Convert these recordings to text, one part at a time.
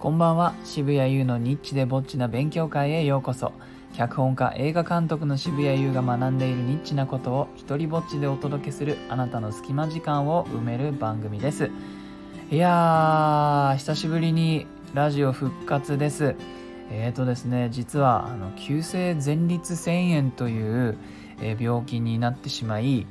こんばんは。渋谷優のニッチでぼっちな勉強会へようこそ。脚本家映画監督の渋谷優が学んでいるニッチなことを一人ぼっちでお届けするあなたの隙間時間を埋める番組です。いやー久しぶりにラジオ復活です。えーとですね実はあの急性前立腺炎という、えー、病気になってしまい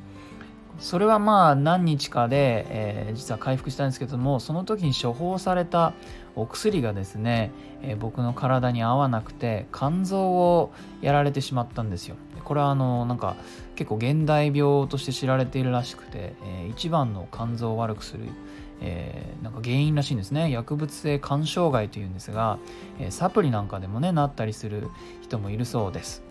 それはまあ何日かで、えー、実は回復したんですけどもその時に処方されたお薬がですね、えー、僕の体に合わなくて肝臓をやられてしまったんですよ。これはあのなんか結構現代病として知られているらしくて、えー、一番の肝臓を悪くする、えー、なんか原因らしいんですね。薬物性肝障害というんですが、えサプリなんかでもねなったりする人もいるそうです。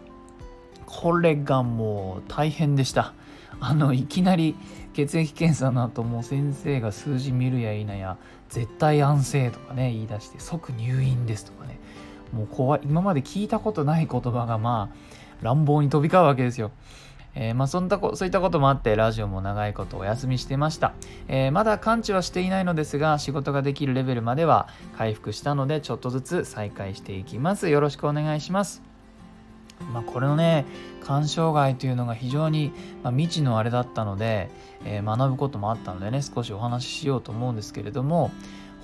これがもう大変でした。あのいきなり血液検査の後もう先生が数字見るや否や絶対安静とかね言い出して即入院ですとかね。もう怖い。今まで聞いたことない言葉がまあ乱暴に飛び交うわけですよ。えー、まあそんなそういったこともあってラジオも長いことお休みしてました、えー、まだ完治はしていないのですが仕事ができるレベルまでは回復したのでちょっとずつ再開していきます。よろしくお願いします。まあ、これのね鑑賞外というのが非常に、ま、未知のあれだったので、えー、学ぶこともあったのでね少しお話ししようと思うんですけれども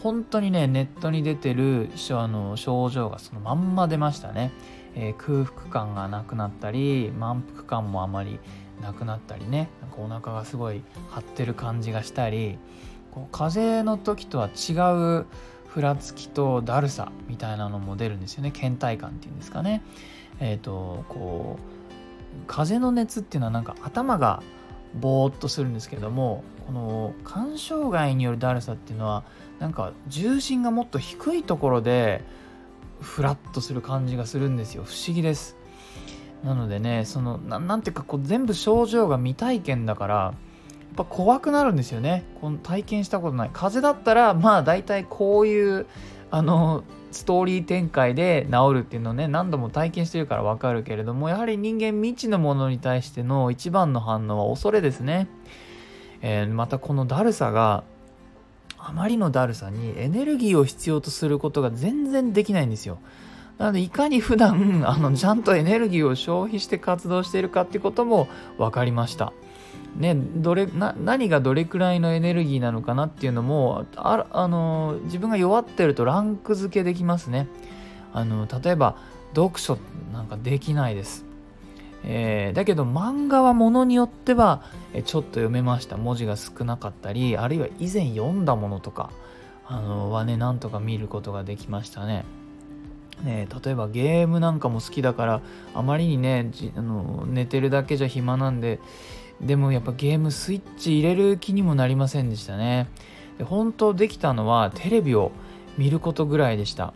本当にねネットに出てるあの症状がそのまんま出ましたね、えー、空腹感がなくなったり満腹感もあまりなくなったりねなんかお腹がすごい張ってる感じがしたりこう風邪の時とは違うふらつきとだるさみたいなのも出るんですよね。倦怠感っていうんですかね。えっ、ー、とこう風の熱っていうのはなんか頭がぼーっとするんですけどもこの肝障害によるだるさっていうのはなんか重心がもっと低いところでフラッとする感じがするんですよ。不思議です。なのでねそのなんていうかこう全部症状が未体験だからぱ怖くなるんですよね。この体験したことない。風邪だったらまあ大体こういうあのストーリー展開で治るっていうのをね何度も体験してるから分かるけれどもやはり人間未知のものに対しての一番の反応は恐れですね、えー、またこのだるさがあまりのだるさにエネルギーを必要とすることが全然できないんですよ。なのでいかに普段あのちゃんとエネルギーを消費して活動しているかってことも分かりました。ね、どれな何がどれくらいのエネルギーなのかなっていうのもああの自分が弱ってるとランク付けできますね。あの例えば読書なんかできないです、えー、だけど漫画はものによってはちょっと読めました。文字が少なかったりあるいは以前読んだものとかあのはねなんとか見ることができましたね。ね、例えばゲームなんかも好きだからあまりにねあの寝てるだけじゃ暇なんででもやっぱゲームスイッチ入れる気にもなりませんでしたね。で本当できたのはテレビを見ることぐらいでした。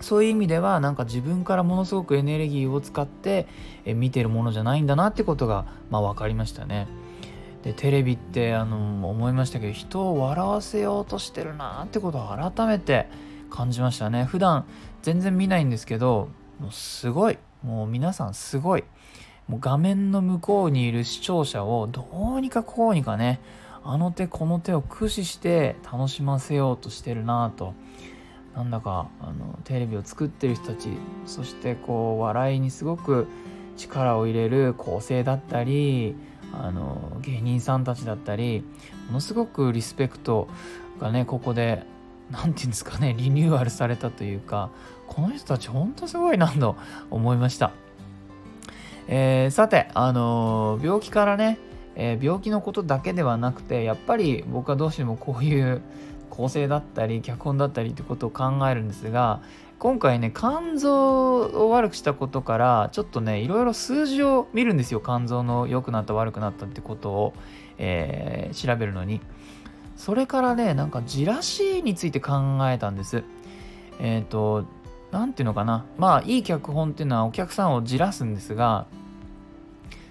そういう意味ではなんか自分からものすごくエネルギーを使って見てるものじゃないんだなってことがまあ分かりましたね。でテレビってあの思いましたけど人を笑わせようとしてるなってことを改めて感じましたね。普段全然見ないんですけどもうすごい。もう皆さんすごい。もう画面の向こうにいる視聴者をどうにかこうにかねあの手この手を駆使して楽しませようとしてるなとなんだかあのテレビを作ってる人たちそしてこう笑いにすごく力を入れる構成だったりあの芸人さんたちだったりものすごくリスペクトがねここで何て言うんですかねリニューアルされたというかこの人たちほんとすごいなと思いました。えー、さて、あのー、病気からね、えー、病気のことだけではなくてやっぱり僕はどうしてもこういう構成だったり脚本だったりってことを考えるんですが今回ね肝臓を悪くしたことからちょっとねいろいろ数字を見るんですよ。肝臓の良くなった悪くなったってことを、えー、調べるのに。それからねなんかジラシーについて考えたんです。えっ、ー、と何ていうのかな。まあいい脚本っていうのはお客さんをじらすんですが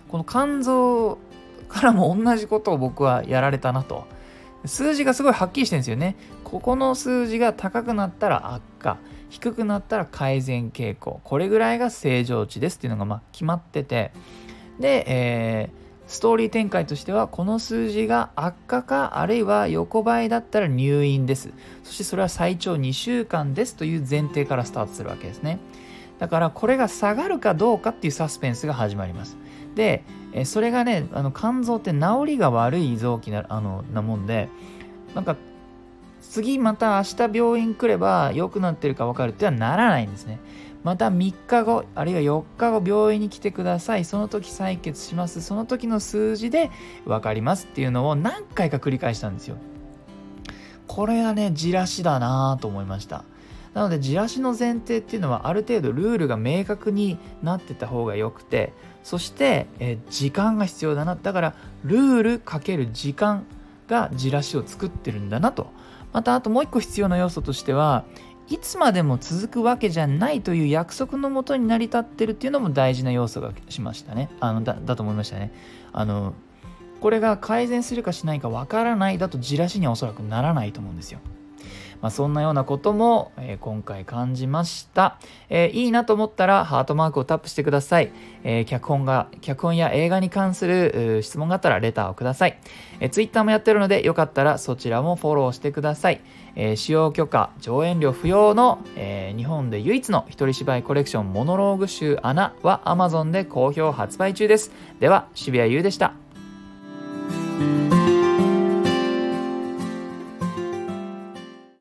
この肝臓からも同じことを僕はやられたなと。数字がすごいはっきりしてるんですよね。ここの数字が高くなったら悪化。低くなったら改善傾向。これぐらいが正常値ですっていうのがま決まってて。で、えー、ストーリー展開としてはこの数字が悪化かあるいは横ばいだったら入院です。そしてそれは最長2週間ですという前提からスタートするわけですね。だからこれが下がるかどうかっていうサスペンスが始まります。でそれがねあの肝臓って治りが悪い臓器なあのなもんでなんか次また明日病院来れば良くなってるか分かるってはならないんですね。また3日後あるいは4日後病院に来てください。その時採血します。その時の数字で分かりますっていうのを何回か繰り返したんですよ。これはねじらしだなと思いました。なのでじらしの前提っていうのはある程度ルールが明確になってた方がよくてそして、え時間が必要だな。だからルールかける時間がじらしを作ってるんだなと。またあともう一個必要な要素としてはいつまでも続くわけじゃないという約束のもとに成り立ってるっていうのも大事な要素がしましたね。あのだだと思いましたね。あのこれが改善するかしないかわからないだとじらしにはおそらくならないと思うんですよ。まあ、そんなようなことも、えー、今回感じました、えー、いいなと思ったらハートマークをタップしてください。えー、脚本が、脚本や映画に関する質問があったらレターをください。えー、Twitter もやってるのでよかったらそちらもフォローしてください。えー、使用許可、上演料不要の、えー、日本で唯一の一人芝居コレクションモノローグ集穴は Amazon で好評発売中です。では、渋谷優でした。